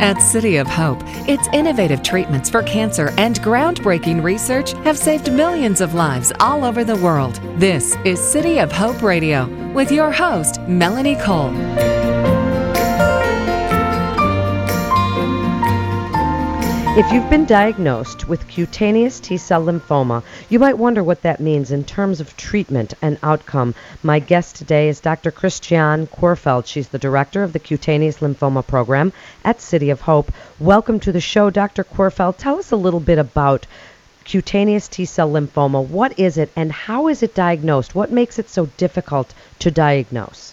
At City of Hope, its innovative treatments for cancer and groundbreaking research have saved millions of lives all over the world. This is City of Hope Radio with your host, Melanie Cole. If you've been diagnosed with cutaneous T cell lymphoma, you might wonder what that means in terms of treatment and outcome. My guest today is Dr. Christiane Querfeld. She's the director of the Cutaneous Lymphoma Program at City of Hope. Welcome to the show, Dr. Querfeld. Tell us a little bit about cutaneous T cell lymphoma. What is it and how is it diagnosed? What makes it so difficult to diagnose?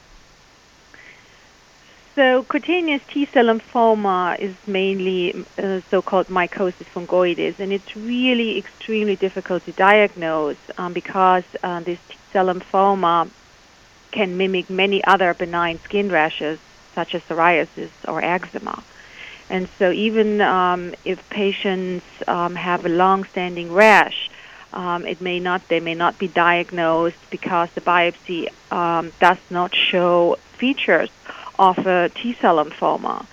So cutaneous T-cell lymphoma is mainly uh, so-called mycosis fungoides, and it's really extremely difficult to diagnose um, because uh, this T-cell lymphoma can mimic many other benign skin rashes, such as psoriasis or eczema. And so even um, if patients um, have a long-standing rash, um, it may not they may not be diagnosed because the biopsy um, does not show features of a T cell lymphoma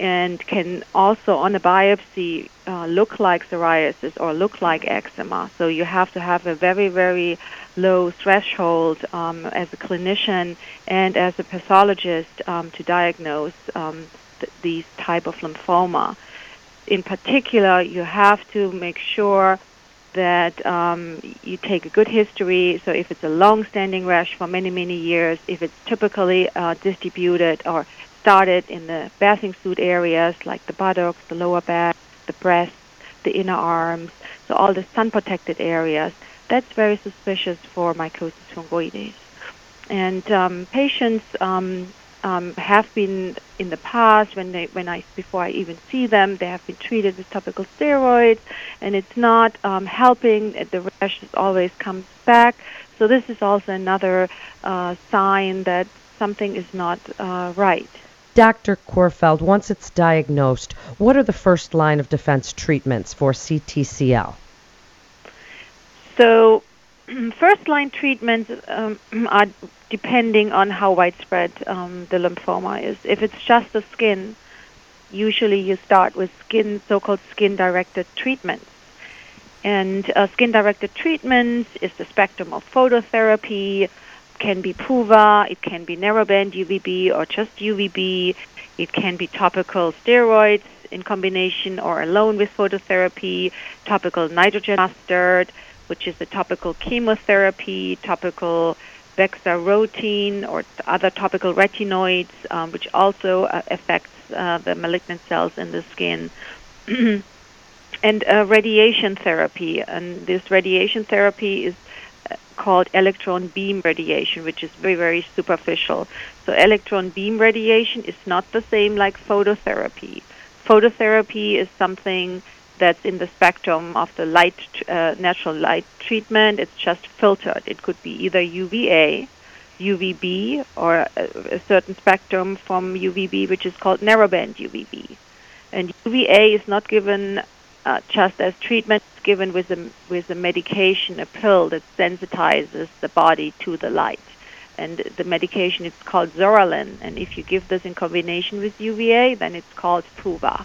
and can also on a biopsy uh, look like psoriasis or look like eczema. So you have to have a very, very low threshold um, as a clinician and as a pathologist um, to diagnose um, th- these type of lymphoma. In particular, you have to make sure that um, you take a good history. So if it's a long-standing rash for many, many years, if it's typically uh, distributed or started in the bathing suit areas like the buttocks, the lower back, the breasts, the inner arms, so all the sun-protected areas, that's very suspicious for mycosis fungoides. And um, patients um, um, have been in the past when they when I before I even see them they have been treated with topical steroids and it's not um, helping the rash always comes back so this is also another uh, sign that something is not uh, right. Dr. Querfeld, once it's diagnosed, what are the first line of defense treatments for CTCL? So first line treatments um, are depending on how widespread um, the lymphoma is. If it's just the skin, usually you start with skin, so-called skin-directed treatments. And uh, skin-directed treatments is the spectrum of phototherapy. Can be PUVA, it can be narrowband UVB or just UVB. It can be topical steroids in combination or alone with phototherapy, topical nitrogen mustard, which is the topical chemotherapy, topical bexarotene or other topical retinoids, um, which also uh, affects uh, the malignant cells in the skin. and uh, radiation therapy. And this radiation therapy is uh, called electron beam radiation, which is very, very superficial. So electron beam radiation is not the same like phototherapy. Phototherapy is something that's in the spectrum of the light, uh, natural light treatment. It's just filtered. It could be either UVA, UVB, or a, a certain spectrum from UVB, which is called narrowband UVB. And UVA is not given uh, just as treatment. It's given with a with a medication, a pill that sensitizes the body to the light. And the medication is called psoralen. And if you give this in combination with UVA, then it's called PUVA.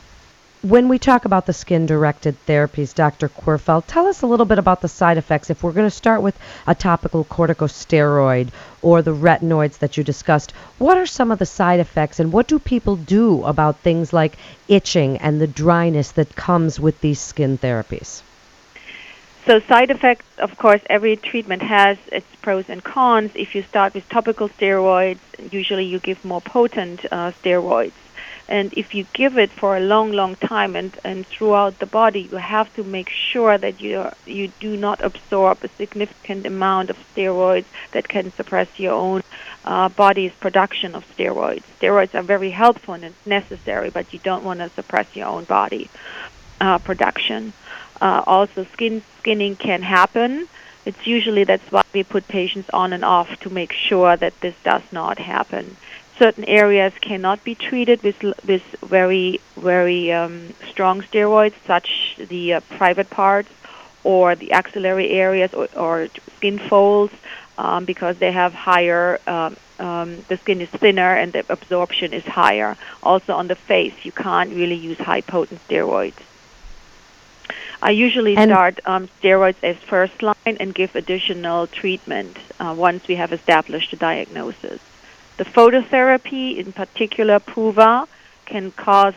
When we talk about the skin directed therapies, Dr. Querfeld, tell us a little bit about the side effects. If we're going to start with a topical corticosteroid or the retinoids that you discussed, what are some of the side effects and what do people do about things like itching and the dryness that comes with these skin therapies? So side effects, of course, every treatment has its pros and cons. If you start with topical steroids, usually you give more potent uh, steroids and if you give it for a long, long time and, and throughout the body, you have to make sure that you you do not absorb a significant amount of steroids that can suppress your own uh, body's production of steroids. Steroids are very helpful and it's necessary, but you don't want to suppress your own body uh, production. Uh, also, skin skinning can happen. It's usually that's why we put patients on and off to make sure that this does not happen certain areas cannot be treated with with very very um, strong steroids, such the uh, private parts or the axillary areas or, or skin folds. um, because they have higher. Um, um, the skin is thinner and the absorption is higher. Also on the face, you can't really use high potent steroids. I usually And- start um, steroids as first line and give additional treatment uh, once we have established a diagnosis. The phototherapy, in particular PUVA, can cause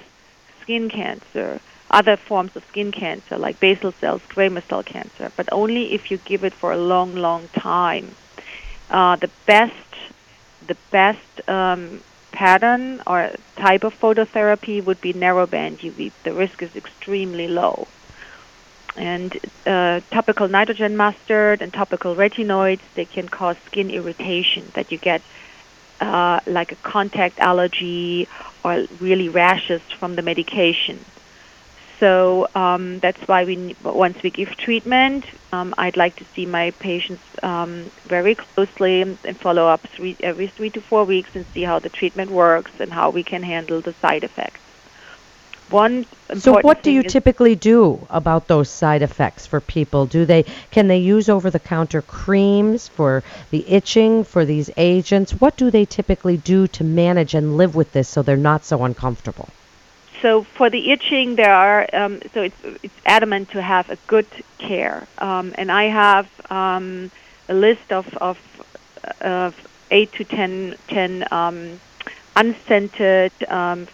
skin cancer, other forms of skin cancer like basal cell squamous cell cancer, but only if you give it for a long, long time. Uh, the best, the best um, pattern or type of phototherapy would be narrowband UV. The risk is extremely low and uh, topical nitrogen mustard and topical retinoids they can cause skin irritation that you get uh, like a contact allergy or really rashes from the medication. So um, that's why we once we give treatment um, I'd like to see my patients um, very closely and follow up three, every three to four weeks and see how the treatment works and how we can handle the side effects one So what do you typically do about those side effects for people? Do they can they use over the counter creams for the itching for these agents? What do they typically do to manage and live with this so they're not so uncomfortable? So for the itching, there are um, so it's it's adamant to have a good care, um, and I have um, a list of of, of eight to ten ten um, unscented, um,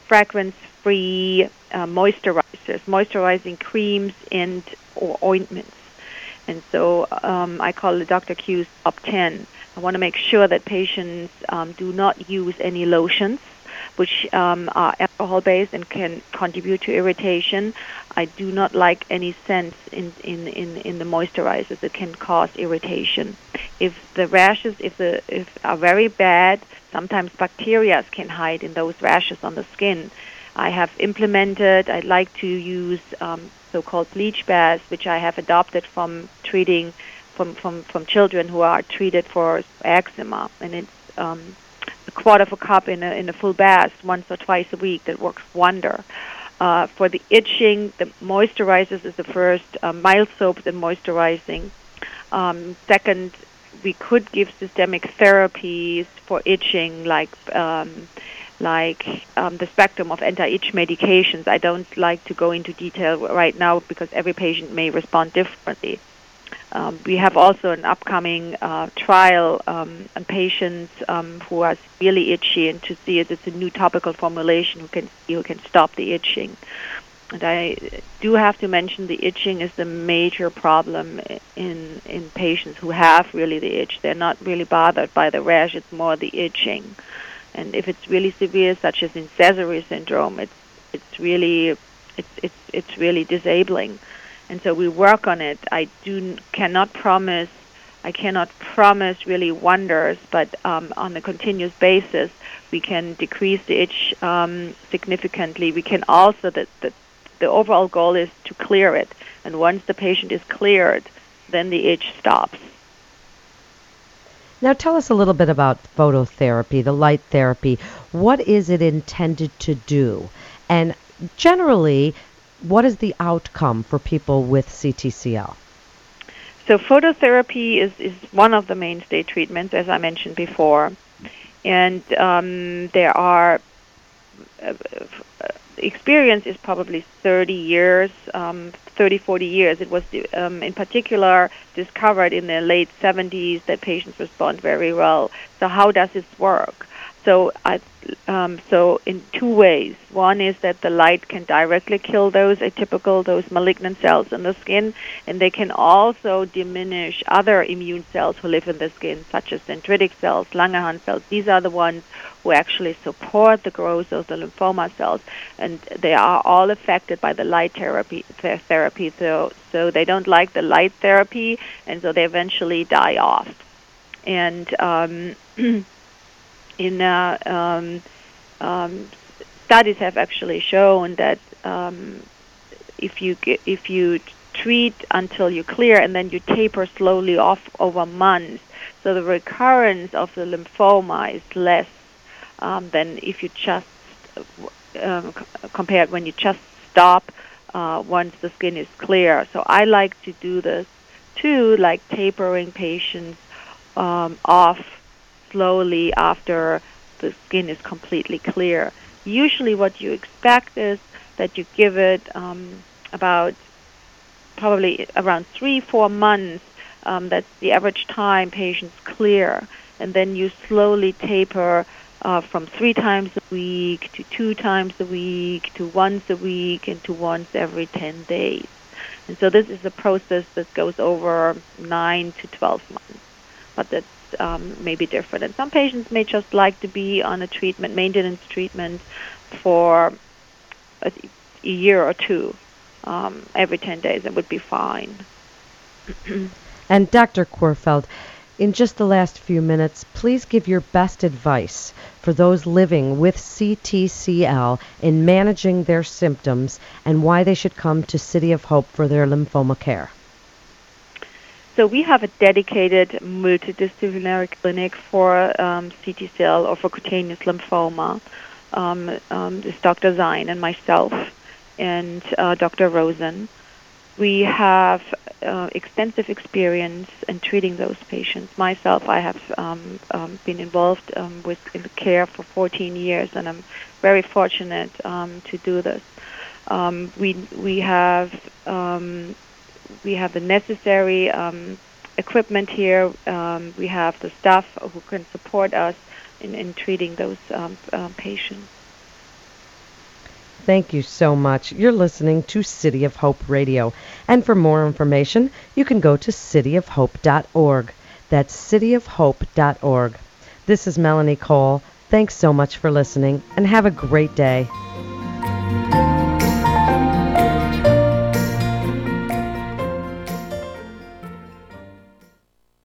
fragrance-free uh, moisturizers, moisturizing creams and or ointments. And so um, I call it Dr. Q's top 10. I want to make sure that patients um, do not use any lotions, which um, are alcohol based and can contribute to irritation. I do not like any scents in, in, in, in the moisturizers that can cause irritation. If the rashes if the if are very bad, sometimes bacteria can hide in those rashes on the skin. I have implemented. I'd like to use um, so-called bleach baths, which I have adopted from treating from, from, from children who are treated for eczema, and it's um, a quarter of a cup in a in a full bath once or twice a week. That works wonder. Uh, for the itching, the moisturizers is the first. Uh, mild soaps and moisturizing. Um, second, we could give systemic therapies for itching, like um, like um, the spectrum of anti-itch medications. I don't like to go into detail right now because every patient may respond differently. Um, we have also an upcoming uh, trial um, on patients um, who are really itchy, and to see if it's a new topical formulation who can who can stop the itching. And I do have to mention the itching is the major problem in in patients who have really the itch. They're not really bothered by the rash; it's more the itching. And if it's really severe, such as in Sézary syndrome, it's it's really it's it's it's really disabling. And so we work on it. I do cannot promise I cannot promise really wonders, but um, on a continuous basis, we can decrease the itch um, significantly. We can also the, the the overall goal is to clear it, and once the patient is cleared, then the itch stops. Now tell us a little bit about phototherapy, the light therapy. What is it intended to do? And generally, what is the outcome for people with CTCL? So phototherapy is, is one of the mainstay treatments, as I mentioned before, and um, there are uh, experience is probably 30 years, um, 30, 40 years. It was um, in particular discovered in the late 70s that patients respond very well. So how does this work? So I, um, so in two ways. One is that the light can directly kill those atypical, those malignant cells in the skin, and they can also diminish other immune cells who live in the skin, such as dendritic cells, Langerhans cells. These are the ones who actually support the growth of the lymphoma cells, and they are all affected by the light therapy. th- Therapy, so so they don't like the light therapy, and so they eventually die off. And um, in uh, um, um, studies have actually shown that um, if you if you treat until you clear and then you taper slowly off over months, so the recurrence of the lymphoma is less um, than if you just um, c- compared when you just stop uh, once the skin is clear. So I like to do this too, like tapering patients um, off slowly after the skin is completely clear. Usually, what you expect is that you give it um, about probably around three, four months. Um, that's the average time patients clear, and then you slowly taper uh, from three times a week to two times a week to once a week and to once every 10 days. And so this is a process that goes over 9 to 12 months. But that's um, may be different. And some patients may just like to be on a treatment, maintenance treatment, for a, a year or two, um, every 10 days, and would be fine. and Dr. Querfeld, in just the last few minutes, please give your best advice for those living with CTCL in managing their symptoms and why they should come to City of Hope for their lymphoma care. So we have a dedicated multidisciplinary clinic for um, CTCL or for cutaneous lymphoma. Um, um, this Dr. Zain and myself and uh, Dr. Rosen. We have uh, extensive experience in treating those patients. Myself, I have um, um, been involved um, with in care for 14 years, and I'm very fortunate um, to do this. Um, we we have um, we have the necessary um, equipment here. Um, we have the staff who can support us in, in treating those um, uh, patients. Thank you so much. You're listening to City of Hope Radio. And for more information, you can go to cityofhope.org. That's cityofhope.org. This is Melanie Cole. Thanks so much for listening and have a great day.